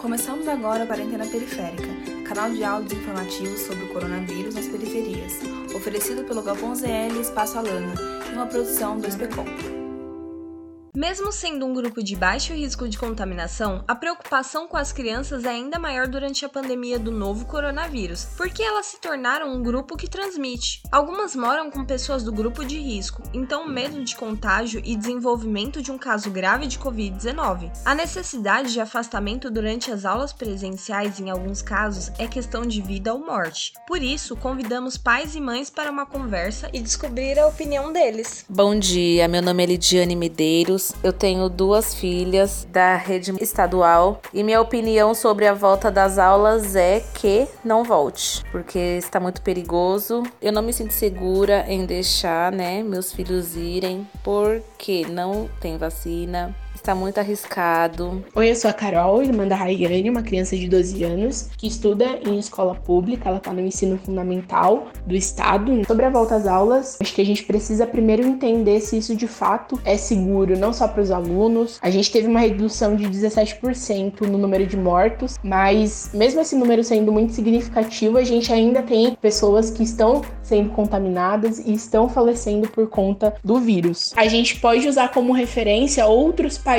Começamos agora a Quarentena Periférica, canal de áudios informativos sobre o coronavírus nas periferias, oferecido pelo Galpão ZL Espaço Alana, em uma produção do SPCOM. Mesmo sendo um grupo de baixo risco de contaminação, a preocupação com as crianças é ainda maior durante a pandemia do novo coronavírus, porque elas se tornaram um grupo que transmite. Algumas moram com pessoas do grupo de risco, então o medo de contágio e desenvolvimento de um caso grave de Covid-19. A necessidade de afastamento durante as aulas presenciais, em alguns casos, é questão de vida ou morte. Por isso, convidamos pais e mães para uma conversa e descobrir a opinião deles. Bom dia, meu nome é Lidiane Medeiros eu tenho duas filhas da rede estadual e minha opinião sobre a volta das aulas é que não volte, porque está muito perigoso. Eu não me sinto segura em deixar, né, meus filhos irem porque não tem vacina Está muito arriscado. Oi, eu sou a Carol, irmã da Raiane, uma criança de 12 anos que estuda em escola pública, ela está no ensino fundamental do estado. Sobre a volta às aulas, acho que a gente precisa primeiro entender se isso de fato é seguro, não só para os alunos. A gente teve uma redução de 17% no número de mortos, mas mesmo esse número sendo muito significativo, a gente ainda tem pessoas que estão sendo contaminadas e estão falecendo por conta do vírus. A gente pode usar como referência outros países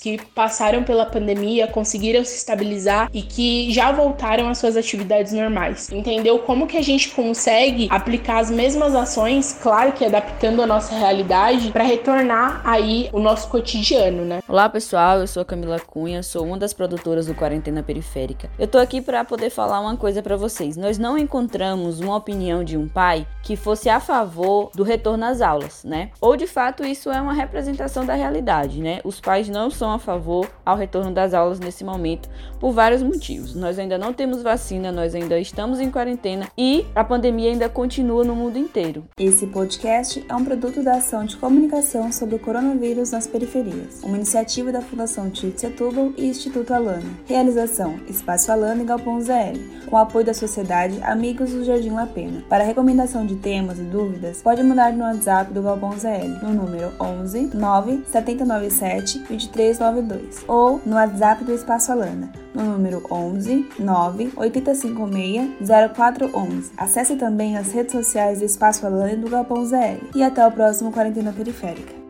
que passaram pela pandemia conseguiram se estabilizar e que já voltaram às suas atividades normais. Entendeu como que a gente consegue aplicar as mesmas ações, claro que adaptando a nossa realidade, para retornar aí o nosso cotidiano, né? Olá, pessoal, eu sou Camila Cunha, sou uma das produtoras do Quarentena Periférica. Eu tô aqui para poder falar uma coisa para vocês. Nós não encontramos uma opinião de um pai que fosse a favor do retorno às aulas, né? Ou de fato isso é uma representação da realidade, né? Os pais não são a favor ao retorno das aulas nesse momento por vários motivos. Nós ainda não temos vacina, nós ainda estamos em quarentena e a pandemia ainda continua no mundo inteiro. Esse podcast é um produto da ação de comunicação sobre o coronavírus nas periferias, uma iniciativa da Fundação Tite Setúbal e Instituto Alana. Realização: Espaço Alana e Galpão ZL, com apoio da Sociedade Amigos do Jardim La Pena. Para recomendação de temas e dúvidas, pode mandar no WhatsApp do Galpão ZL no número 11 9 797 2392 ou no WhatsApp do Espaço Alana no número 11 9 8056 0411. Acesse também as redes sociais do Espaço Alana e do Galpão ZL. E até o próximo Quarentena Periférica.